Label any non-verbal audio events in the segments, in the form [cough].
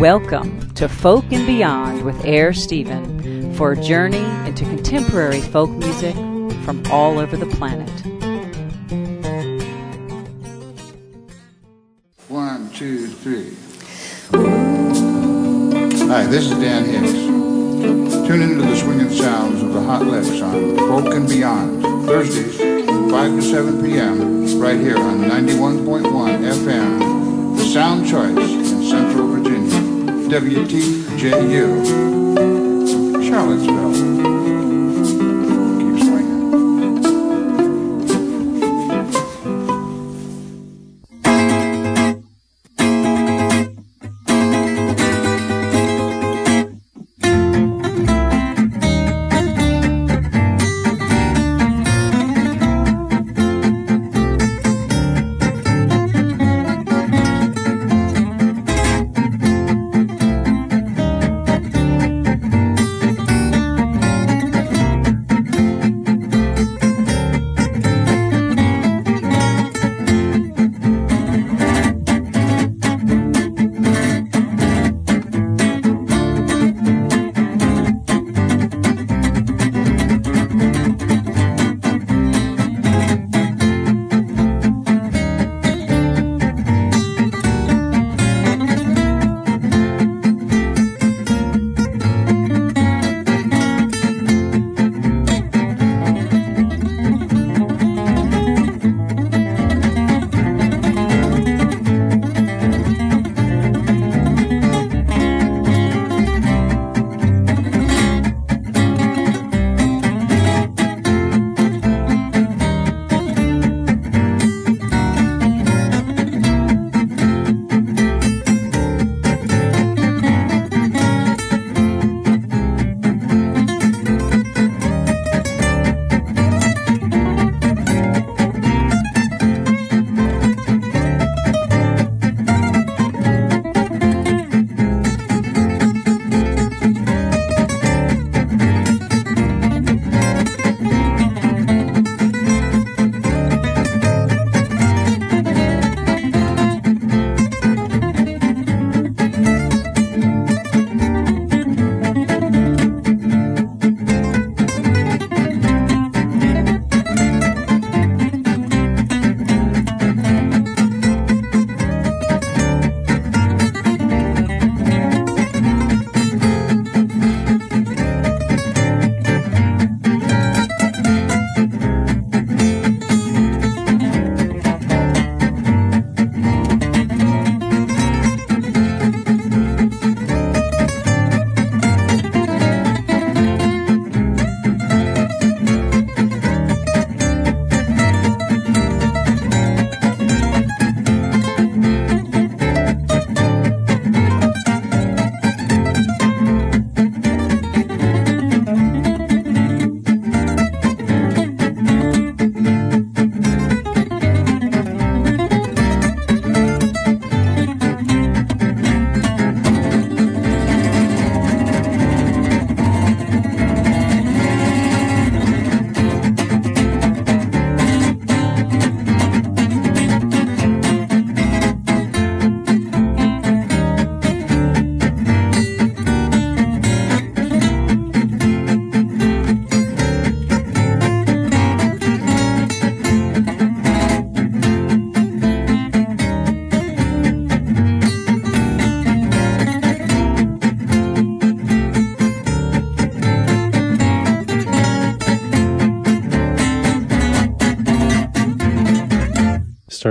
Welcome to Folk and Beyond with Air Stephen for a journey into contemporary folk music from all over the planet. One, two, three. Hi, this is Dan Hicks. Tune into the swinging sounds of the Hot Licks on Folk and Beyond, Thursdays, 5 to 7 p.m., right here on 91.1 FM, the Sound Choice in Central Virginia, WTJU, Charlottesville.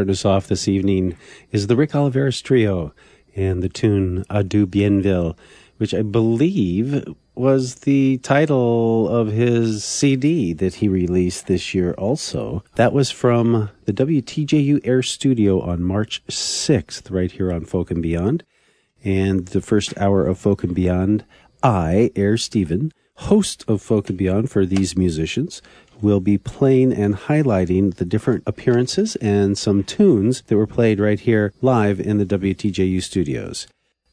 Us off this evening is the Rick Oliveras Trio and the tune Adieu Bienville, which I believe was the title of his CD that he released this year also. That was from the WTJU Air Studio on March 6th, right here on Folk and Beyond. And the first hour of Folk and Beyond, I, Air Stephen, host of Folk and Beyond for these musicians, will be playing and highlighting the different appearances and some tunes that were played right here live in the WTJU studios.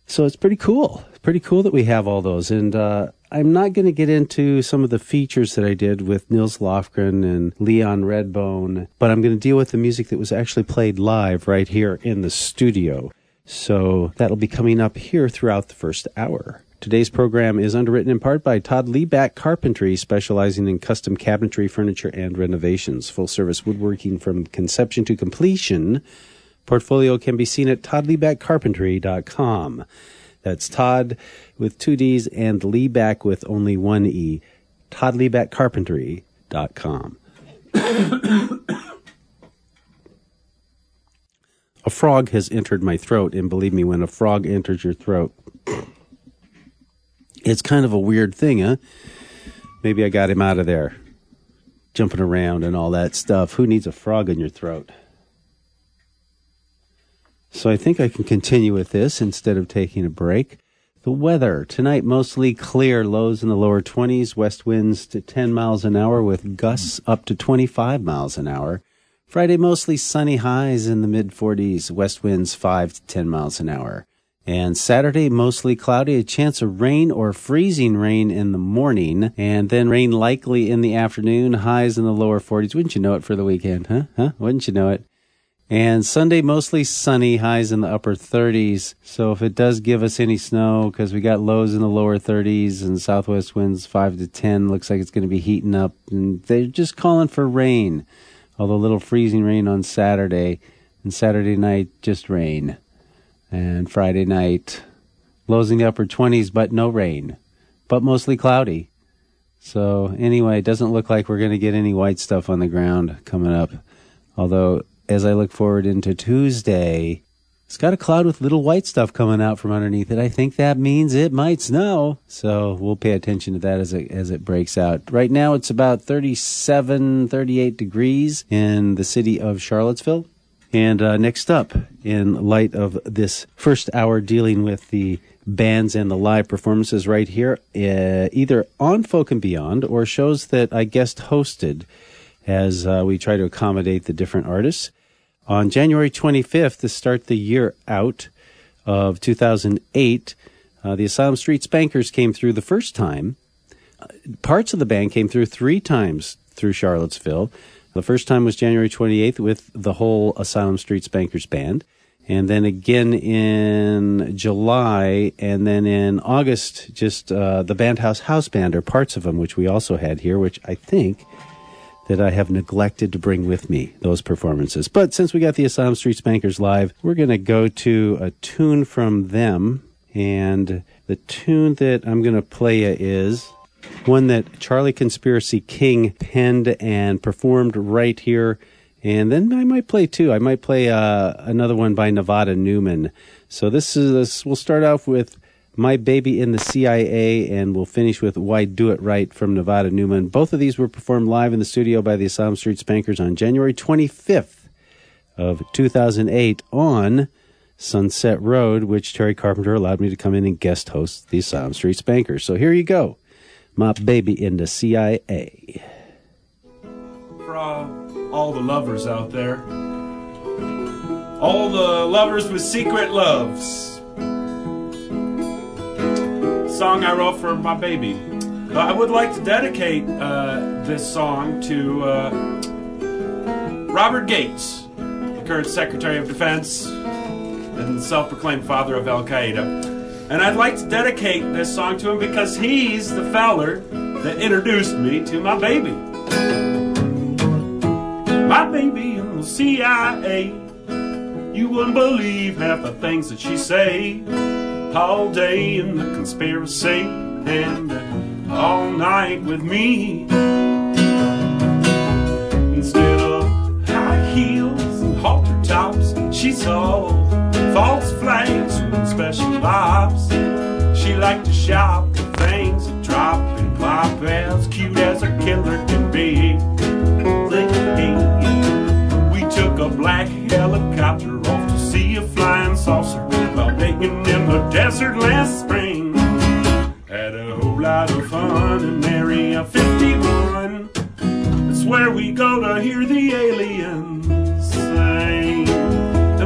So it's pretty cool. Pretty cool that we have all those. And uh, I'm not going to get into some of the features that I did with Nils Lofgren and Leon Redbone, but I'm going to deal with the music that was actually played live right here in the studio. So that'll be coming up here throughout the first hour. Today's program is underwritten in part by Todd Leaback Carpentry, specializing in custom cabinetry, furniture, and renovations. Full service woodworking from conception to completion. Portfolio can be seen at toddleabackcarpentry.com. That's Todd with two D's and Leaback with only one E. toddleabackcarpentry.com. [coughs] a frog has entered my throat, and believe me, when a frog enters your throat, it's kind of a weird thing, huh? Maybe I got him out of there, jumping around and all that stuff. Who needs a frog in your throat? So I think I can continue with this instead of taking a break. The weather tonight mostly clear, lows in the lower 20s, west winds to 10 miles an hour with gusts up to 25 miles an hour. Friday mostly sunny highs in the mid 40s, west winds 5 to 10 miles an hour. And Saturday, mostly cloudy, a chance of rain or freezing rain in the morning, and then rain likely in the afternoon, highs in the lower 40s. Wouldn't you know it for the weekend, huh? Huh? Wouldn't you know it? And Sunday, mostly sunny, highs in the upper 30s. So if it does give us any snow, because we got lows in the lower 30s and southwest winds 5 to 10, looks like it's going to be heating up. And they're just calling for rain, although a little freezing rain on Saturday. And Saturday night, just rain and Friday night, lows in the upper 20s, but no rain, but mostly cloudy. So anyway, it doesn't look like we're going to get any white stuff on the ground coming up. Although, as I look forward into Tuesday, it's got a cloud with little white stuff coming out from underneath it. I think that means it might snow. So we'll pay attention to that as it, as it breaks out. Right now it's about 37, 38 degrees in the city of Charlottesville. And uh, next up, in light of this first hour dealing with the bands and the live performances right here, uh, either on Folk and Beyond or shows that I guest hosted as uh, we try to accommodate the different artists. On January 25th, to start the year out of 2008, uh, the Asylum Street Spankers came through the first time. Parts of the band came through three times through Charlottesville. The first time was January 28th with the whole Asylum Street Spankers Band. And then again in July, and then in August, just uh, the Bandhouse House Band, or parts of them, which we also had here, which I think that I have neglected to bring with me, those performances. But since we got the Asylum Street Spankers live, we're going to go to a tune from them. And the tune that I'm going to play is one that Charlie Conspiracy King penned and performed right here. And then I might play two. I might play uh, another one by Nevada Newman. So this is this, we'll start off with My Baby in the CIA, and we'll finish with Why Do It Right from Nevada Newman. Both of these were performed live in the studio by the Asylum Street Spankers on January 25th of 2008 on Sunset Road, which Terry Carpenter allowed me to come in and guest host the Asylum Street Spankers. So here you go my baby in the CIA. For uh, all the lovers out there, all the lovers with secret loves. Song I wrote for my baby. Uh, I would like to dedicate uh, this song to uh, Robert Gates, the current Secretary of Defense and self proclaimed father of Al Qaeda. And I'd like to dedicate this song to him because he's the feller that introduced me to my baby. My baby in the CIA. You wouldn't believe half the things that she say. All day in the conspiracy and all night with me. Instead of high heels and halter tops, she's all false flags with special ops. She liked to shop for things that drop and pop as cute as a killer can be. We took a black helicopter off to see a flying saucer while digging in the desert last spring. Had a whole lot of fun in Area 51. That's where we go to hear the aliens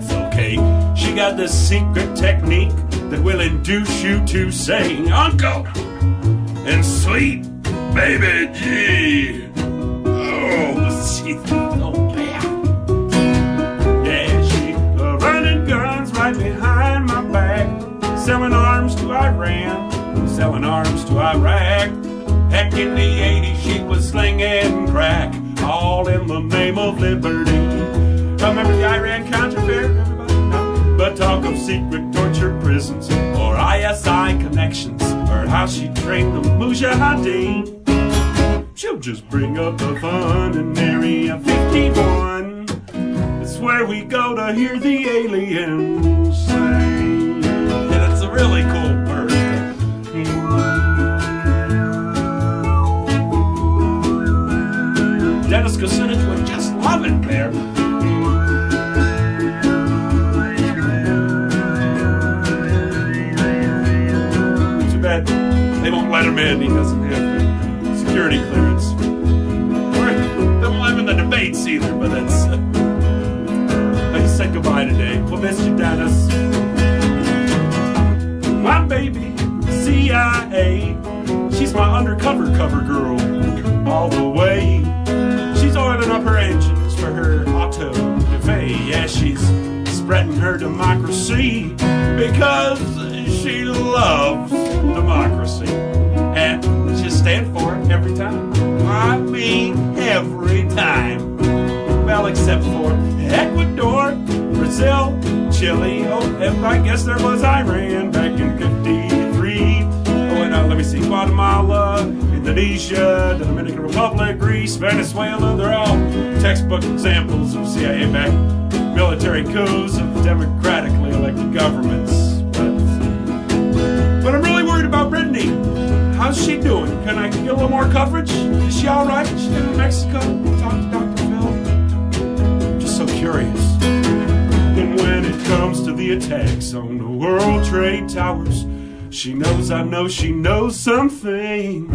that's okay. She got the secret technique that will induce you to sing Uncle and Sweet Baby G. Oh, she's so bad. Yeah, she uh, running guns right behind my back, selling arms to Iran, selling arms to Iraq. Heck, in the 80s, she was slinging crack, all in the name of liberty. Remember the Iran? Everybody? No. But talk of secret torture prisons or ISI connections or how she trained the Mujahideen. She'll just bring up the fun in Area 51. It's where we go to hear the aliens sing. And it's a really cool bird. Dennis Kucinich would just love it there. Him in. He doesn't have security clearance. Or let him in the debates either, but that's. Uh, I just said goodbye today. We'll miss you, Dennis. My baby, CIA. She's my undercover cover girl. All the way. She's oiling up her engines for her auto da fe. Yeah, she's spreading her democracy because she loves Well, except for Ecuador, Brazil, Chile. Oh, and I guess there was Iran back in 53. Oh, and uh, let me see, Guatemala, Indonesia, the Dominican Republic, Greece, Venezuela. They're all textbook examples of CIA-backed military coups of democratically elected governments. But, but I'm really worried about Brittany. How's she doing? Can I get a little more coverage? Is she all right? She's in Mexico. Talk to Dr. Curious. And when it comes to the attacks on the World Trade Towers, she knows I know she knows something.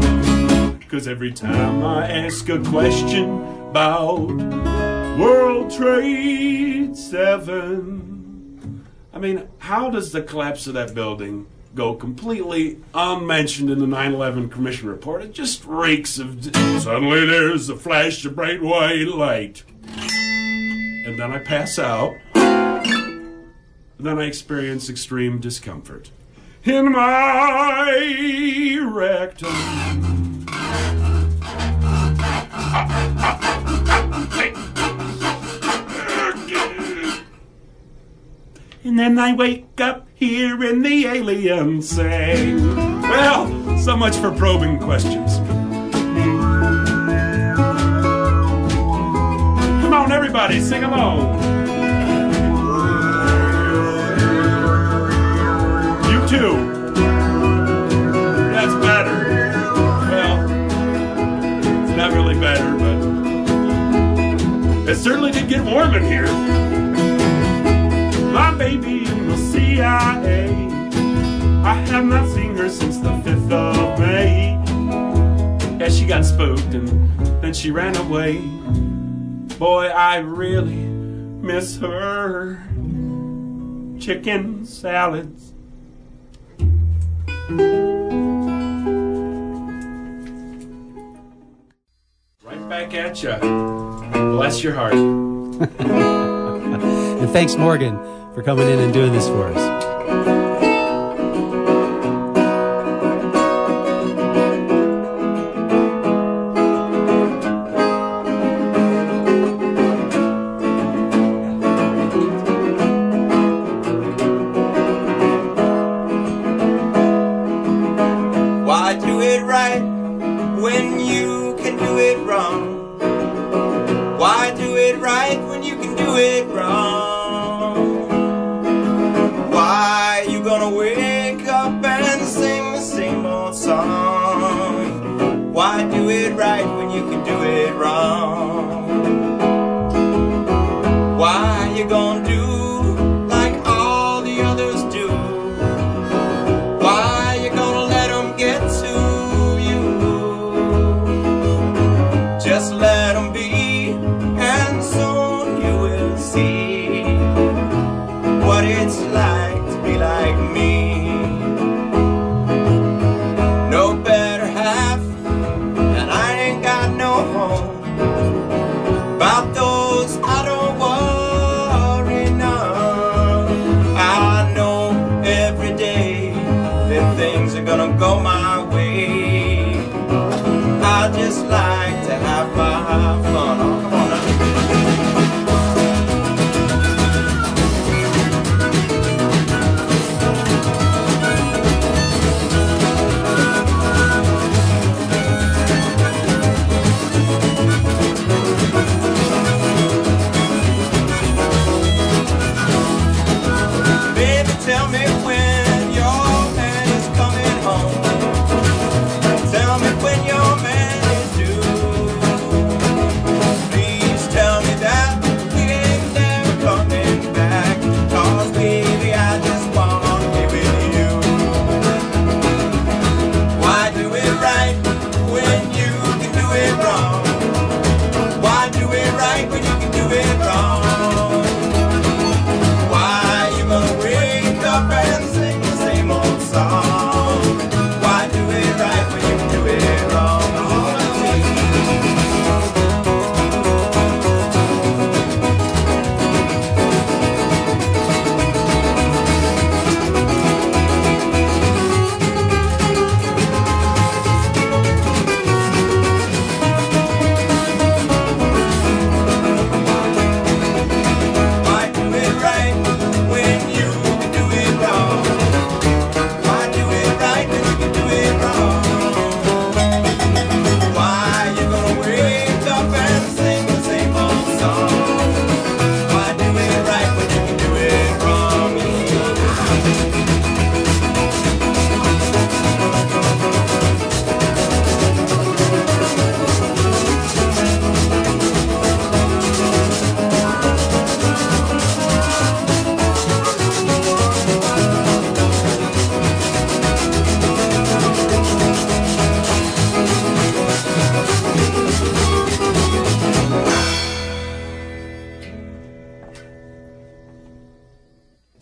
Cause every time I ask a question about World Trade 7, I mean, how does the collapse of that building go completely unmentioned in the 9 11 Commission report? It just reeks of. Suddenly there's a flash of bright white light. And then I pass out. Then I experience extreme discomfort in my rectum. And then I wake up hearing the aliens sing. Well, so much for probing questions. Everybody, sing along. You too. That's better. Well, it's not really better, but it certainly did get warm in here. My baby in the CIA. I have not seen her since the 5th of May. Yeah, she got spooked and then she ran away. Boy, I really miss her. Chicken salads. Right back at ya. Bless your heart. [laughs] And thanks, Morgan, for coming in and doing this for us.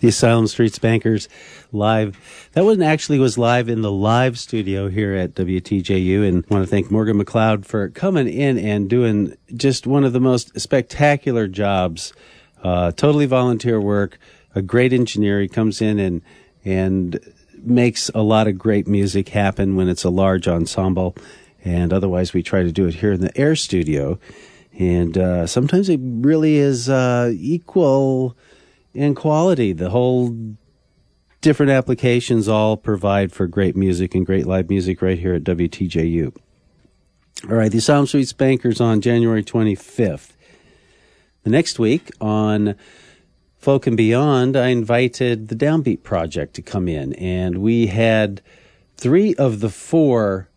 The Asylum Street Spankers live. That one actually was live in the live studio here at WTJU, and I want to thank Morgan McLeod for coming in and doing just one of the most spectacular jobs. Uh, totally volunteer work, a great engineer. He comes in and and makes a lot of great music happen when it's a large ensemble, and otherwise we try to do it here in the Air Studio. And uh, sometimes it really is uh, equal in quality. The whole different applications all provide for great music and great live music right here at WTJU. All right, the Asylum Street Spankers on January 25th. The next week on Folk and Beyond, I invited the Downbeat Project to come in, and we had three of the four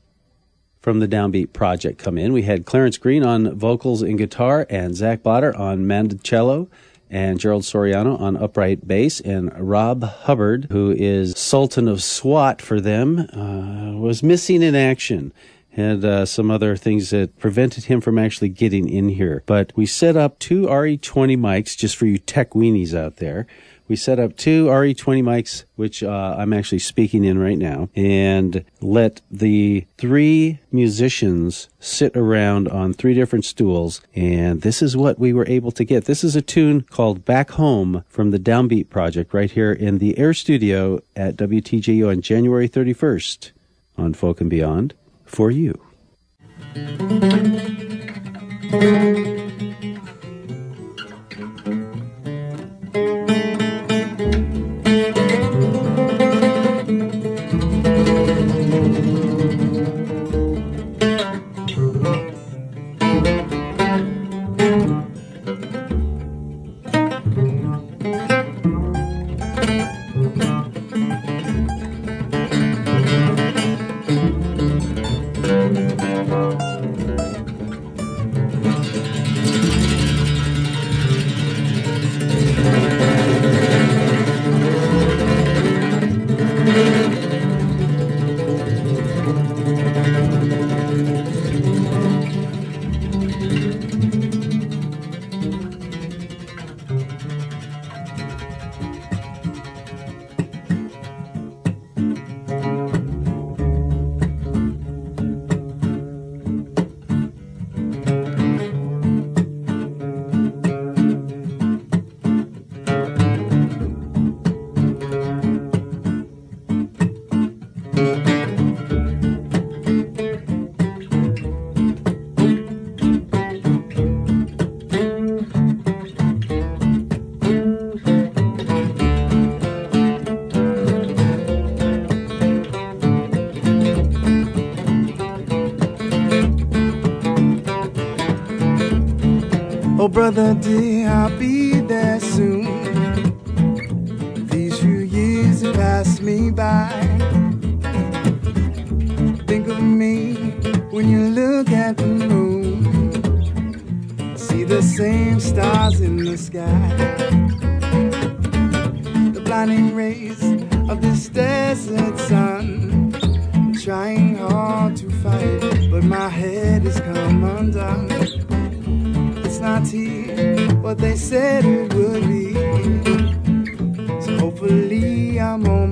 from the Downbeat Project come in. We had Clarence Green on vocals and guitar, and Zach Blatter on mandocello, and Gerald Soriano on upright bass, and Rob Hubbard, who is Sultan of SWAT for them, uh, was missing in action. Had uh, some other things that prevented him from actually getting in here. But we set up two RE20 mics just for you tech weenies out there. We set up two RE20 mics, which uh, I'm actually speaking in right now, and let the three musicians sit around on three different stools. And this is what we were able to get. This is a tune called Back Home from the Downbeat Project right here in the Air Studio at WTJU on January 31st on Folk and Beyond for you. Another dear, I'll be there soon. These few years have passed me by. Think of me when you look at the moon. See the same stars in the sky. The blinding rays of this desert sun. Trying hard to fight, but my head has come undone. It's not here what they said it would be. So hopefully I'm on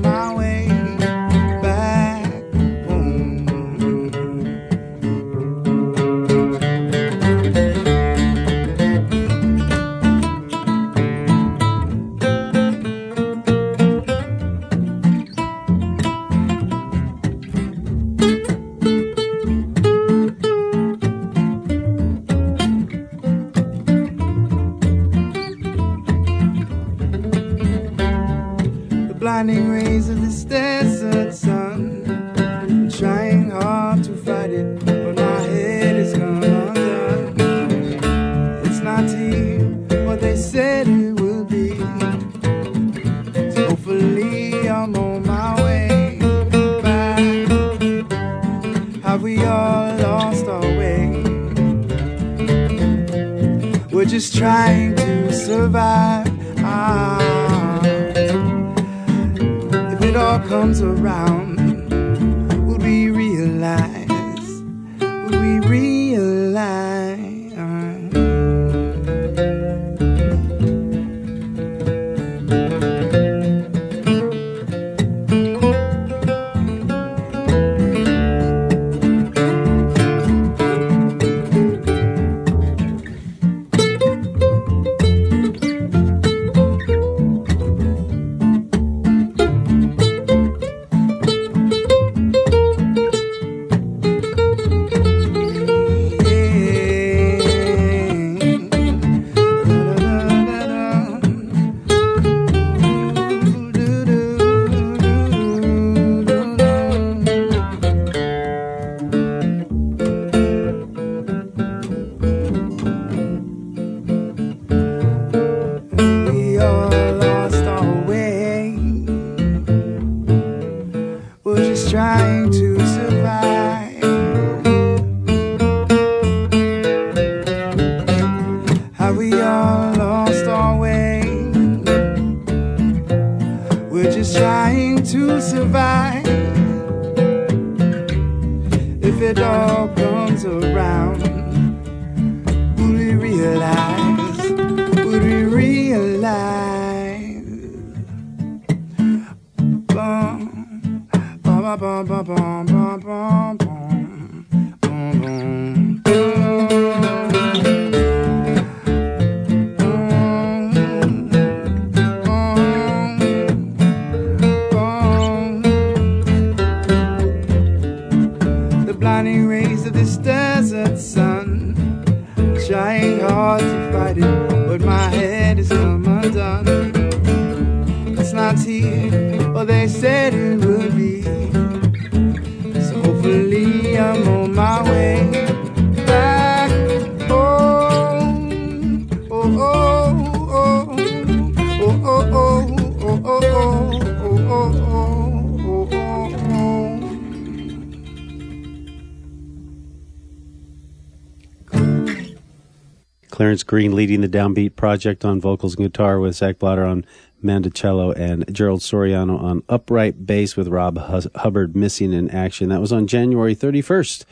Green leading the Downbeat Project on vocals and guitar with Zach Blatter on mandocello and Gerald Soriano on upright bass with Rob Hubbard missing in action. That was on January 31st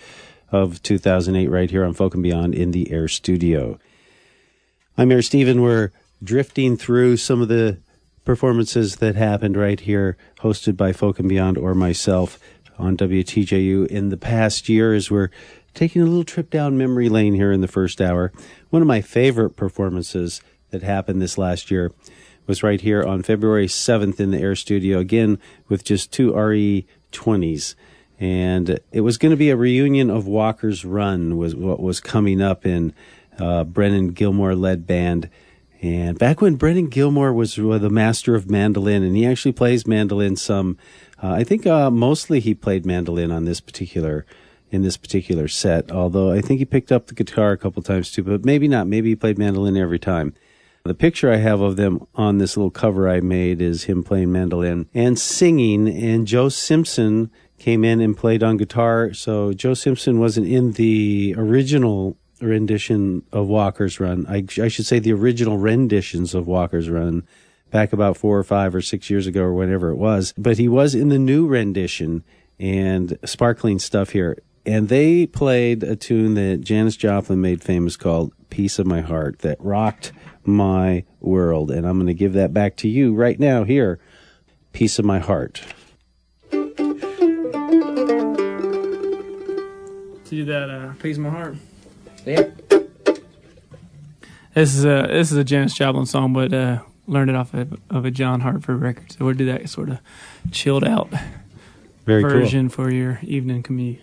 of 2008 right here on Folk and Beyond in the Air Studio. I'm Air Steven. We're drifting through some of the performances that happened right here, hosted by Folk and Beyond or myself on WTJU in the past year as we're taking a little trip down memory lane here in the first hour. One of my favorite performances that happened this last year was right here on February 7th in the Air Studio, again with just two RE20s. And it was going to be a reunion of Walker's Run, was what was coming up in uh, Brennan Gilmore led band. And back when Brennan Gilmore was the master of mandolin, and he actually plays mandolin some, uh, I think uh, mostly he played mandolin on this particular in this particular set. Although I think he picked up the guitar a couple times too, but maybe not. Maybe he played mandolin every time. The picture I have of them on this little cover I made is him playing mandolin and singing, and Joe Simpson came in and played on guitar. So Joe Simpson wasn't in the original rendition of Walker's Run. I, I should say the original renditions of Walker's Run back about four or five or six years ago or whenever it was. But he was in the new rendition and sparkling stuff here. And they played a tune that Janis Joplin made famous called Piece of My Heart that rocked my world. And I'm going to give that back to you right now here. Piece of My Heart. To do that uh, piece of my heart. Yeah. This is a this is a Janis Joplin song, but uh, learned it off of, of a John Hartford record. So we'll do that sort of chilled out Very cool. version for your evening commute.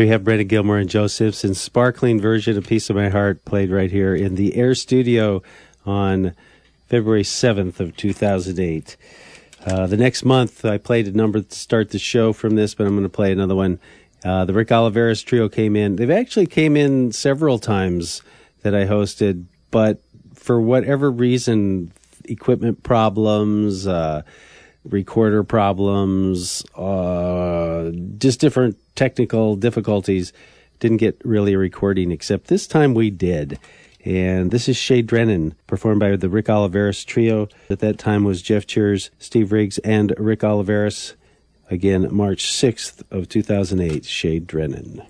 You have Brenda Gilmore and Joe Simpson's sparkling version of Piece of My Heart played right here in the Air Studio on February 7th of 2008. Uh, the next month, I played a number to start the show from this, but I'm going to play another one. Uh, the Rick Oliveris trio came in. They've actually came in several times that I hosted, but for whatever reason, equipment problems, uh, recorder problems, uh, just different technical difficulties, didn't get really a recording, except this time we did. And this is Shay Drennan, performed by the Rick Oliveris Trio. At that time was Jeff Cheers, Steve Riggs, and Rick Oliveris. Again, March 6th of 2008, Shay Drennan.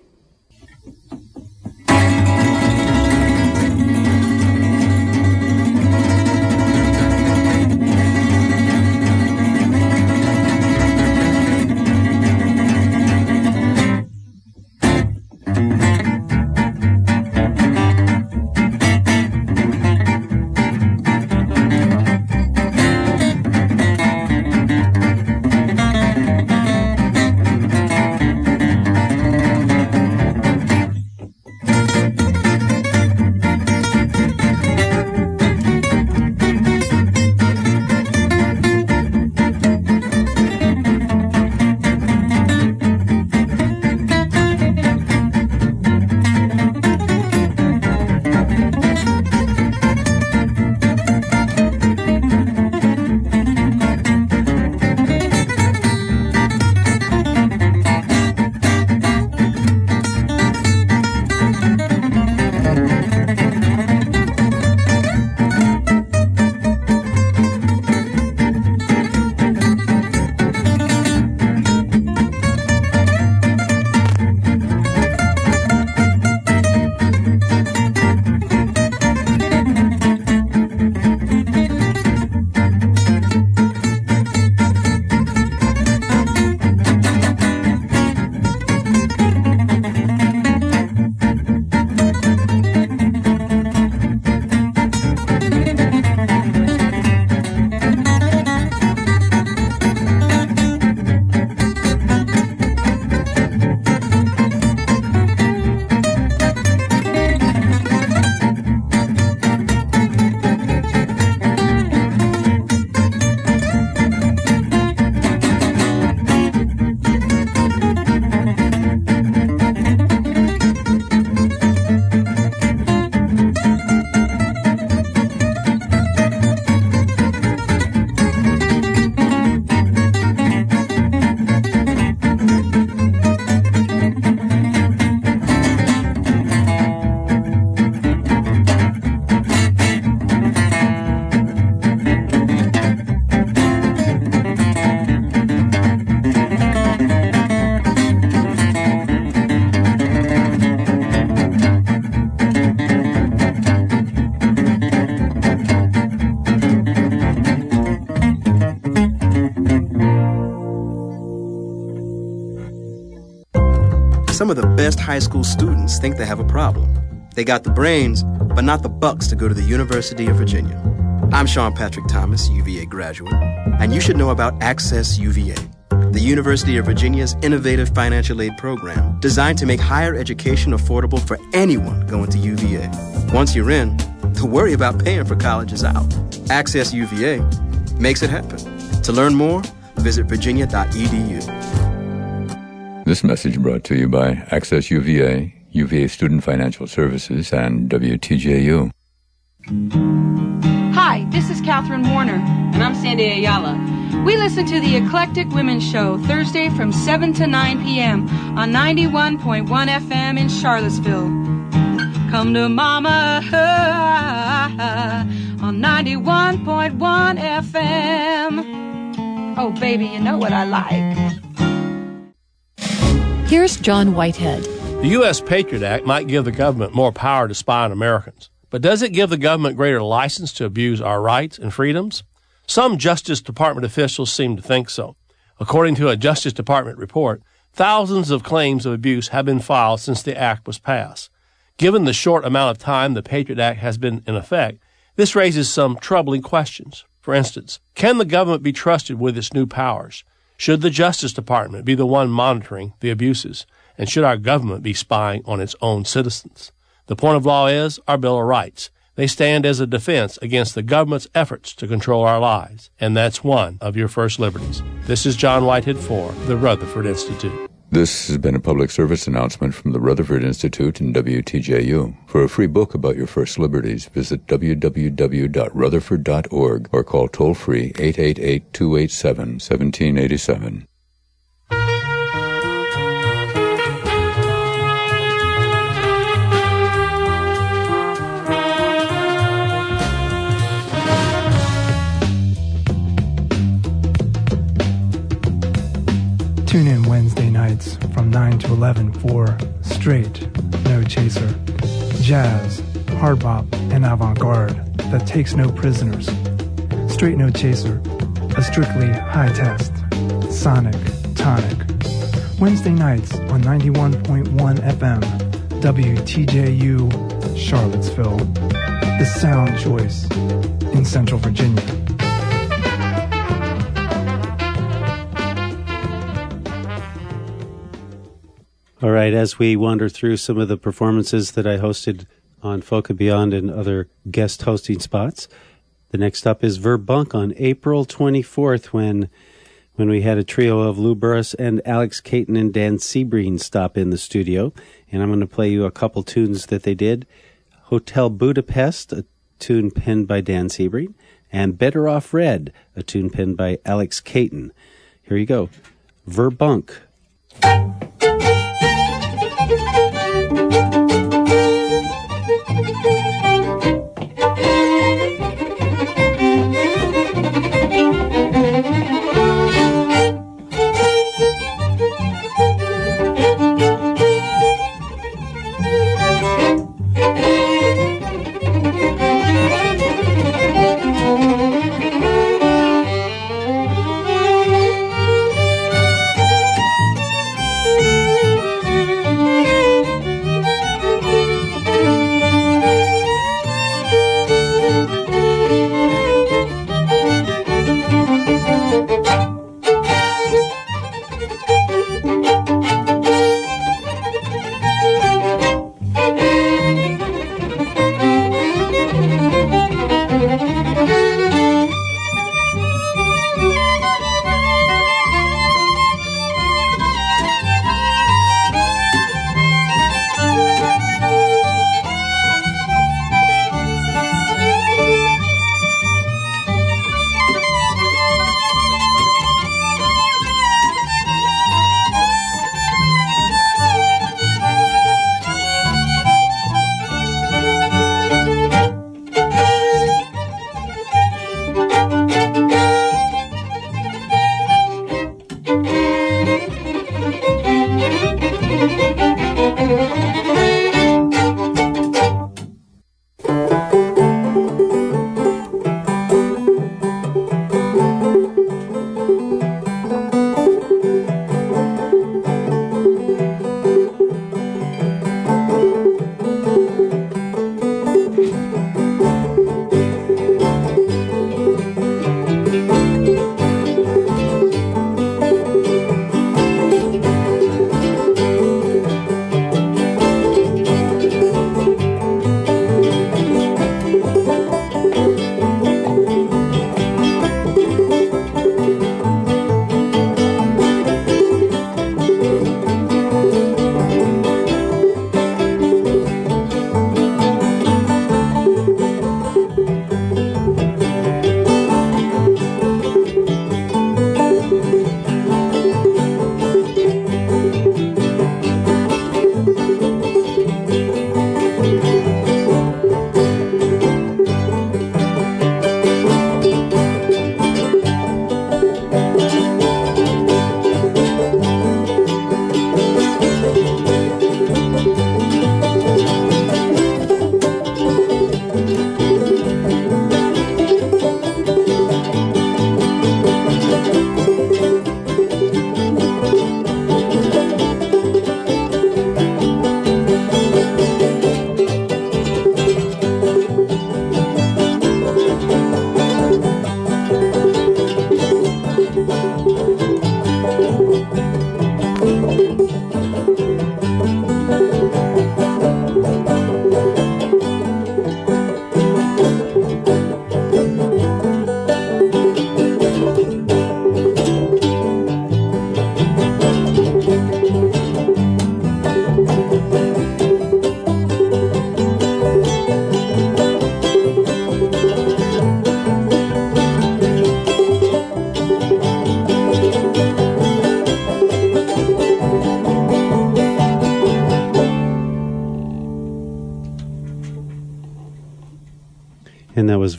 Some of the best high school students think they have a problem. They got the brains, but not the bucks to go to the University of Virginia. I'm Sean Patrick Thomas, UVA graduate, and you should know about Access UVA, the University of Virginia's innovative financial aid program designed to make higher education affordable for anyone going to UVA. Once you're in, the worry about paying for college is out. Access UVA makes it happen. To learn more, visit virginia.edu. This message brought to you by Access UVA, UVA Student Financial Services, and WTJU. Hi, this is Catherine Warner. And I'm Sandy Ayala. We listen to the Eclectic Women's Show Thursday from 7 to 9 p.m. on 91.1 FM in Charlottesville. Come to Mama on 91.1 FM. Oh, baby, you know what I like. Here's John Whitehead. The U.S. Patriot Act might give the government more power to spy on Americans, but does it give the government greater license to abuse our rights and freedoms? Some Justice Department officials seem to think so. According to a Justice Department report, thousands of claims of abuse have been filed since the act was passed. Given the short amount of time the Patriot Act has been in effect, this raises some troubling questions. For instance, can the government be trusted with its new powers? Should the Justice Department be the one monitoring the abuses? And should our government be spying on its own citizens? The point of law is our Bill of Rights. They stand as a defense against the government's efforts to control our lives, and that's one of your first liberties. This is John Whitehead for the Rutherford Institute. This has been a public service announcement from the Rutherford Institute and WTJU. For a free book about your first liberties, visit www.rutherford.org or call toll free 888 287 1787. Tune in from 9 to 11 for Straight, No Chaser, Jazz, Hard Bop, and Avant Garde that takes no prisoners. Straight No Chaser, a strictly high test, sonic tonic. Wednesday nights on 91.1 FM, WTJU, Charlottesville, the sound choice in Central Virginia. All right, as we wander through some of the performances that I hosted on Folk and Beyond and other guest hosting spots, the next up is Verbunk on April 24th when when we had a trio of Lou Burris and Alex Caton and Dan Seabreen stop in the studio. And I'm going to play you a couple tunes that they did. Hotel Budapest, a tune penned by Dan Seabreen, and Better Off Red, a tune penned by Alex Caton. Here you go. Verbunk. Thank you.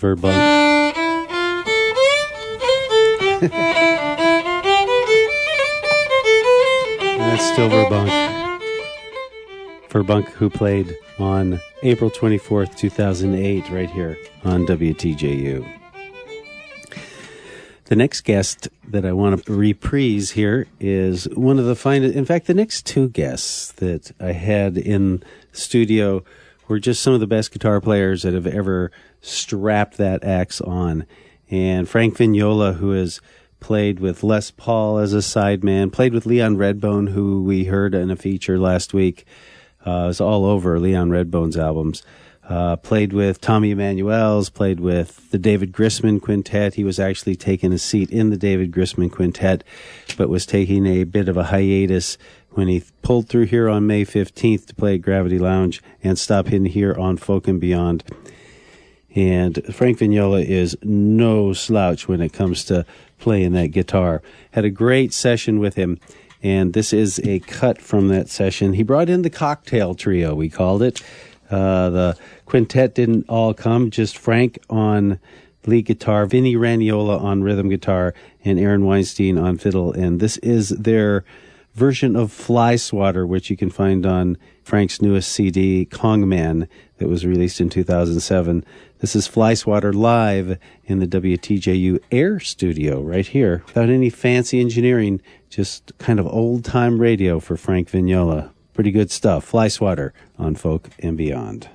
Verbunk. [laughs] That's still Verbunk. Verbunk, who played on April 24th, 2008, right here on WTJU. The next guest that I want to reprise here is one of the finest. In fact, the next two guests that I had in studio were just some of the best guitar players that have ever strapped that axe on. And Frank Vignola, who has played with Les Paul as a sideman, played with Leon Redbone, who we heard in a feature last week. Uh, is all over Leon Redbone's albums. Uh, played with Tommy Emmanuel's, played with the David Grisman Quintet. He was actually taking a seat in the David Grisman Quintet, but was taking a bit of a hiatus when he pulled through here on May 15th to play at Gravity Lounge and stop in here on Folk and Beyond. And Frank Vignola is no slouch when it comes to playing that guitar. Had a great session with him, and this is a cut from that session. He brought in the cocktail trio, we called it. Uh, the quintet didn't all come, just Frank on lead guitar, Vinnie Raniolo on rhythm guitar, and Aaron Weinstein on fiddle. And this is their version of Fly Swatter, which you can find on Frank's newest CD, Kongman, that was released in 2007. This is Fly Swatter live in the WTJU Air Studio right here, without any fancy engineering, just kind of old time radio for Frank Vignola. Pretty good stuff. Fly Swatter on Folk and Beyond.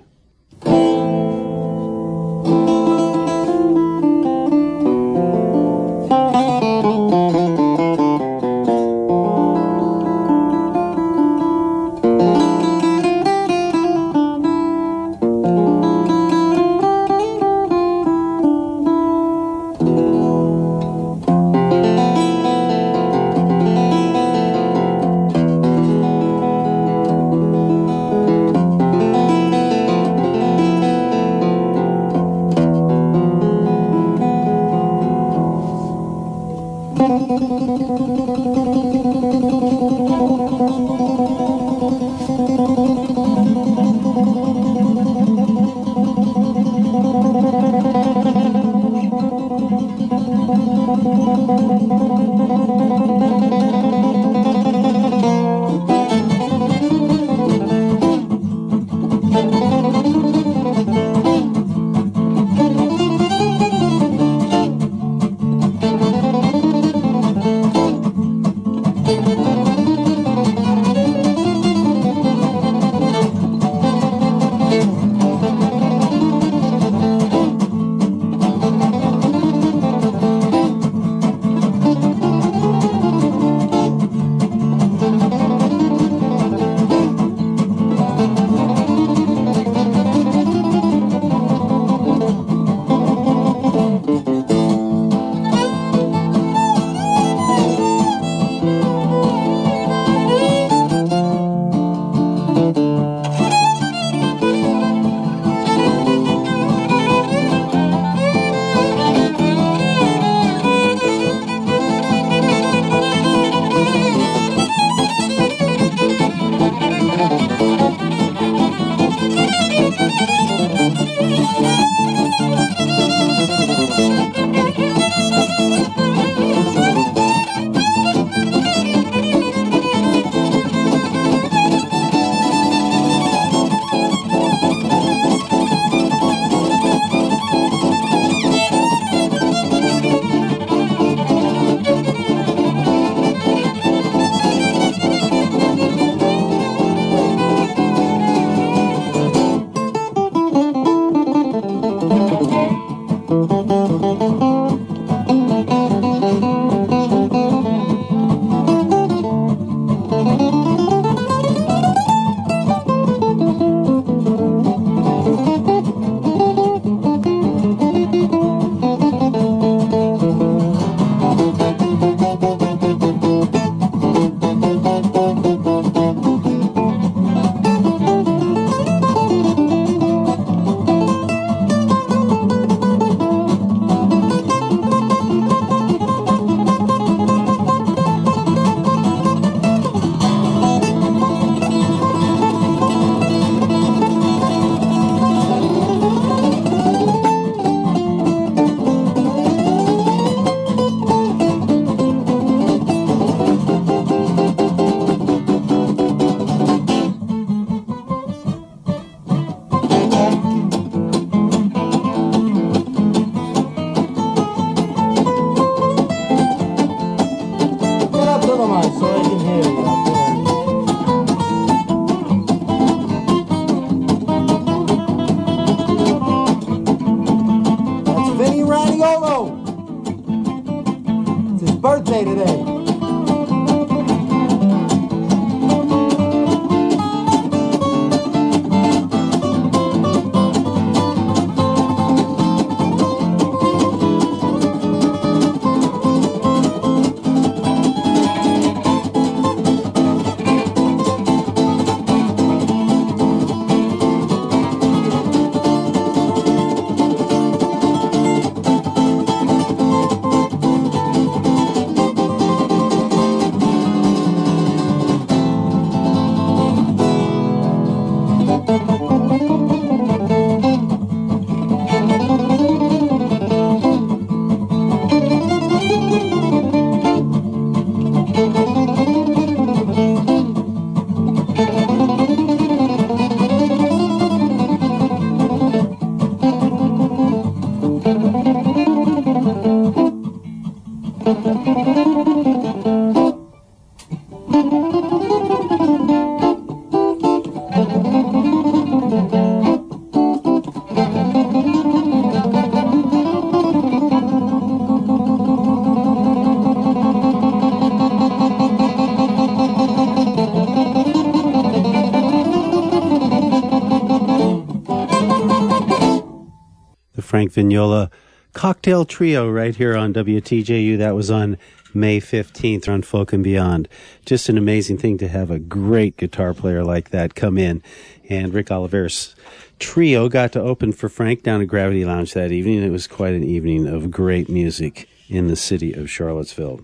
Cocktail trio right here on WTJU. That was on May 15th on Folk and Beyond. Just an amazing thing to have a great guitar player like that come in. And Rick Oliveira's trio got to open for Frank down at Gravity Lounge that evening. It was quite an evening of great music in the city of Charlottesville.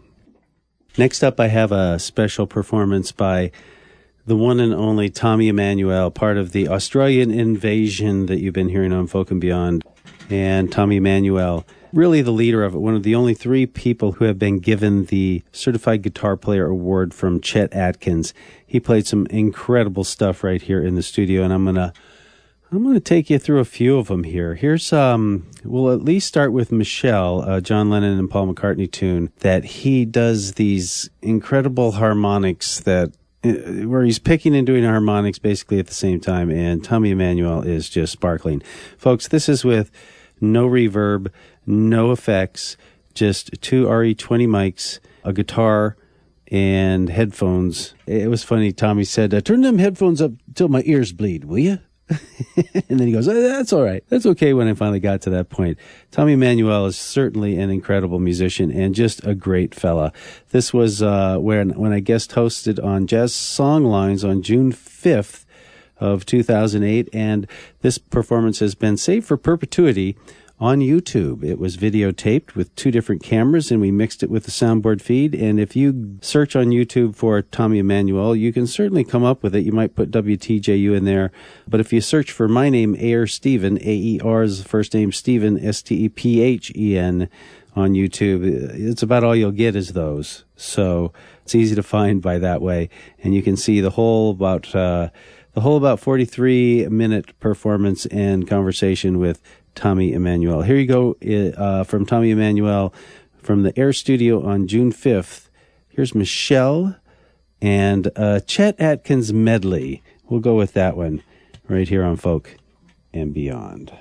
Next up, I have a special performance by the one and only Tommy Emmanuel, part of the Australian invasion that you've been hearing on Folk and Beyond. And Tommy Emmanuel, really the leader of it, one of the only three people who have been given the Certified Guitar Player Award from Chet Atkins. He played some incredible stuff right here in the studio, and I'm gonna I'm to take you through a few of them here. Here's um, we'll at least start with Michelle, uh, John Lennon and Paul McCartney tune that he does these incredible harmonics that where he's picking and doing harmonics basically at the same time, and Tommy Emmanuel is just sparkling, folks. This is with no reverb, no effects, just two RE20 mics, a guitar, and headphones. It was funny. Tommy said, uh, "Turn them headphones up till my ears bleed, will you?" [laughs] and then he goes, "Oh, "That's all right. That's okay." When I finally got to that point, Tommy Emmanuel is certainly an incredible musician and just a great fella. This was uh, when when I guest hosted on Jazz Songlines on June fifth of 2008, and this performance has been saved for perpetuity on YouTube. It was videotaped with two different cameras and we mixed it with the soundboard feed. And if you search on YouTube for Tommy Emmanuel, you can certainly come up with it. You might put WTJU in there. But if you search for my name, Air Stephen, A-E-R is the first name, Stephen, S-T-E-P-H-E-N on YouTube, it's about all you'll get is those. So it's easy to find by that way. And you can see the whole about, uh, the whole about 43 minute performance and conversation with Tommy Emmanuel. Here you go uh, from Tommy Emmanuel from the Air Studio on June 5th. Here's Michelle and uh, Chet Atkins medley. We'll go with that one right here on Folk and Beyond.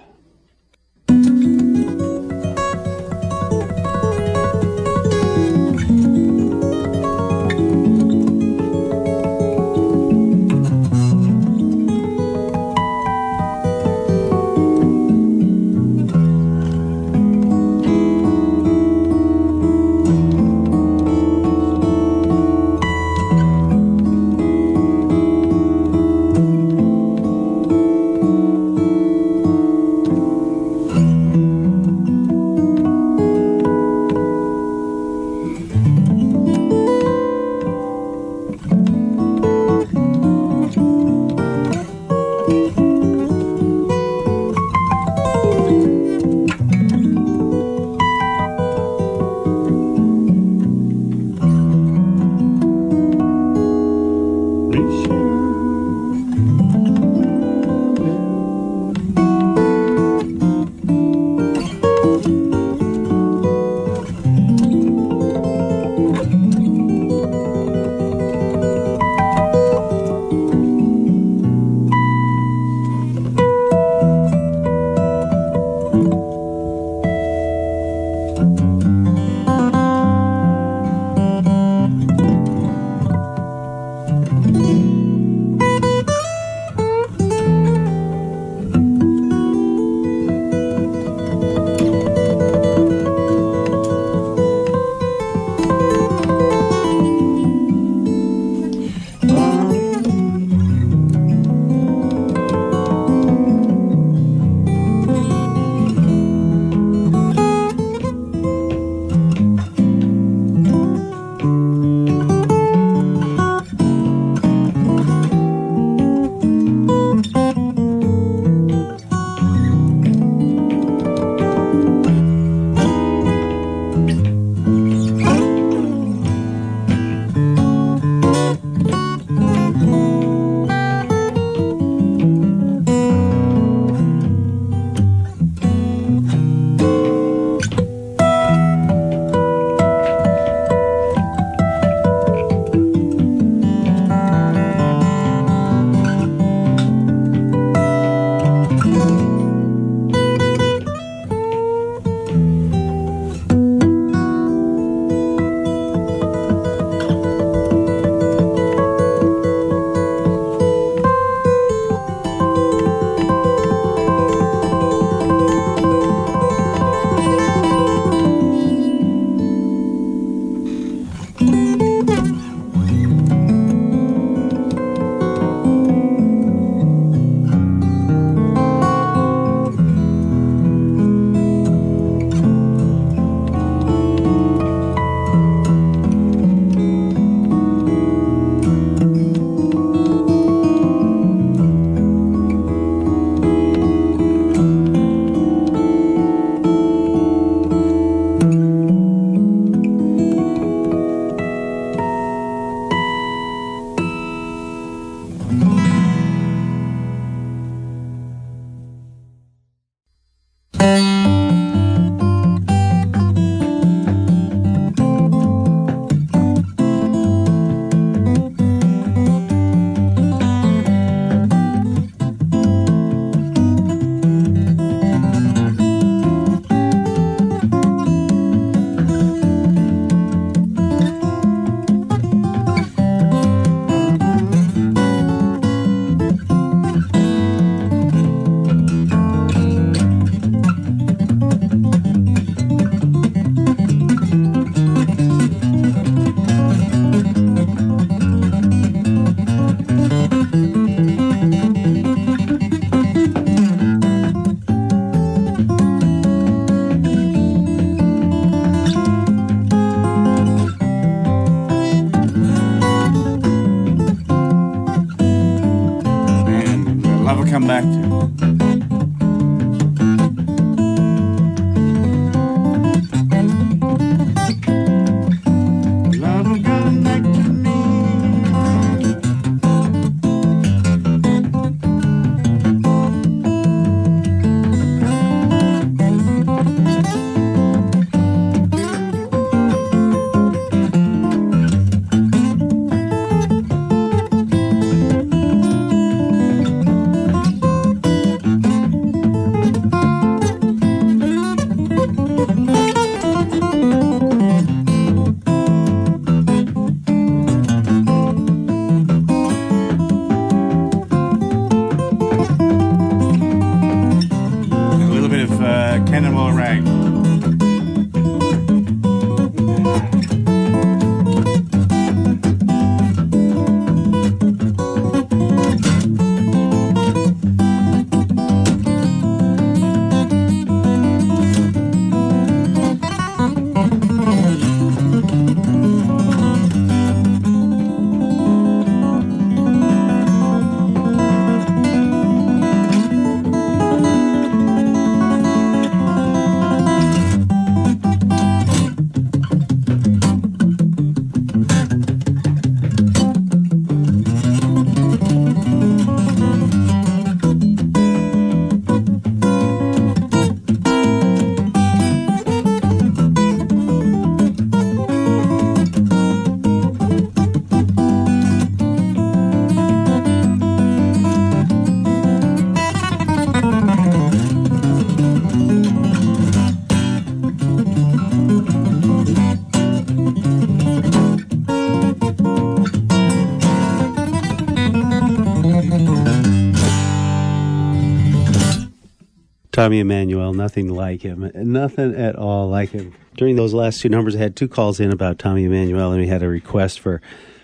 Tommy Emmanuel, nothing like him. Nothing at all like him. During those last two numbers, I had two calls in about Tommy Emmanuel, and we had a request for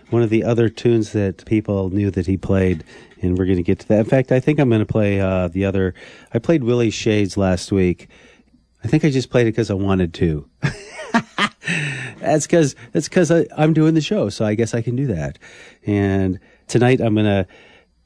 one of the other tunes that people knew that he played, and we're going to get to that. In fact, I think I'm going to play uh, the other. I played Willie Shades last week. I think I just played it because I wanted to. [laughs] that's because that's because I'm doing the show, so I guess I can do that. And tonight I'm gonna,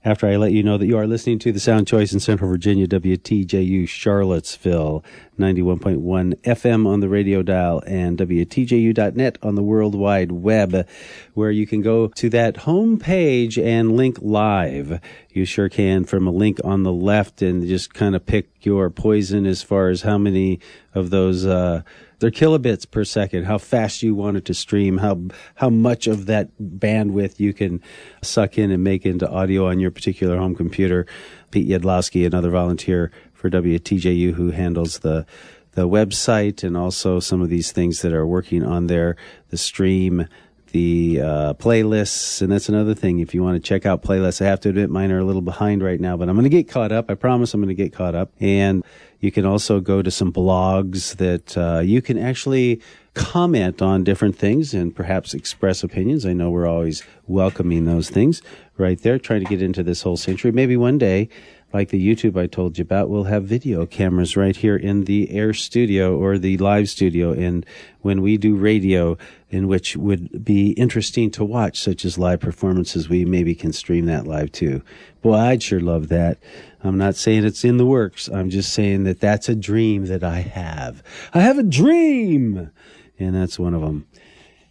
after I let you know that you are listening to the Sound Choice in Central Virginia, WTJU Charlottesville, 91.1 FM on the radio dial, and WTJU.net on the World Wide Web, where you can go to that home page and link live. You sure can from a link on the left and just kind of pick your poison as far as how many of those, uh, they're kilobits per second, how fast you want it to stream, how how much of that bandwidth you can suck in and make into audio on your particular home computer. Pete Yedlowski, another volunteer for WTJU who handles the the website and also some of these things that are working on there, the stream, the uh, playlists, and that's another thing. If you want to check out playlists, I have to admit mine are a little behind right now, but I'm going to get caught up. I promise I'm going to get caught up. And you can also go to some blogs that uh, you can actually comment on different things and perhaps express opinions. I know we're always welcoming those things right there, trying to get into this whole century. Maybe one day like the YouTube I told you about, we'll have video cameras right here in the air studio or the live studio. And when we do radio, in which would be interesting to watch, such as live performances, we maybe can stream that live too. Boy, I'd sure love that. I'm not saying it's in the works. I'm just saying that that's a dream that I have. I have a dream! And that's one of them.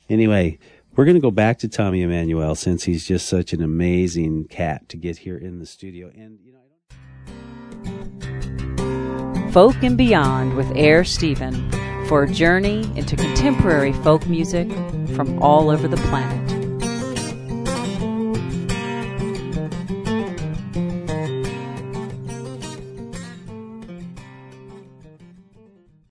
Anyway, we're going to go back to Tommy Emmanuel since he's just such an amazing cat to get here in the studio. And, you know, Folk and Beyond with Air Stephen for a journey into contemporary folk music from all over the planet.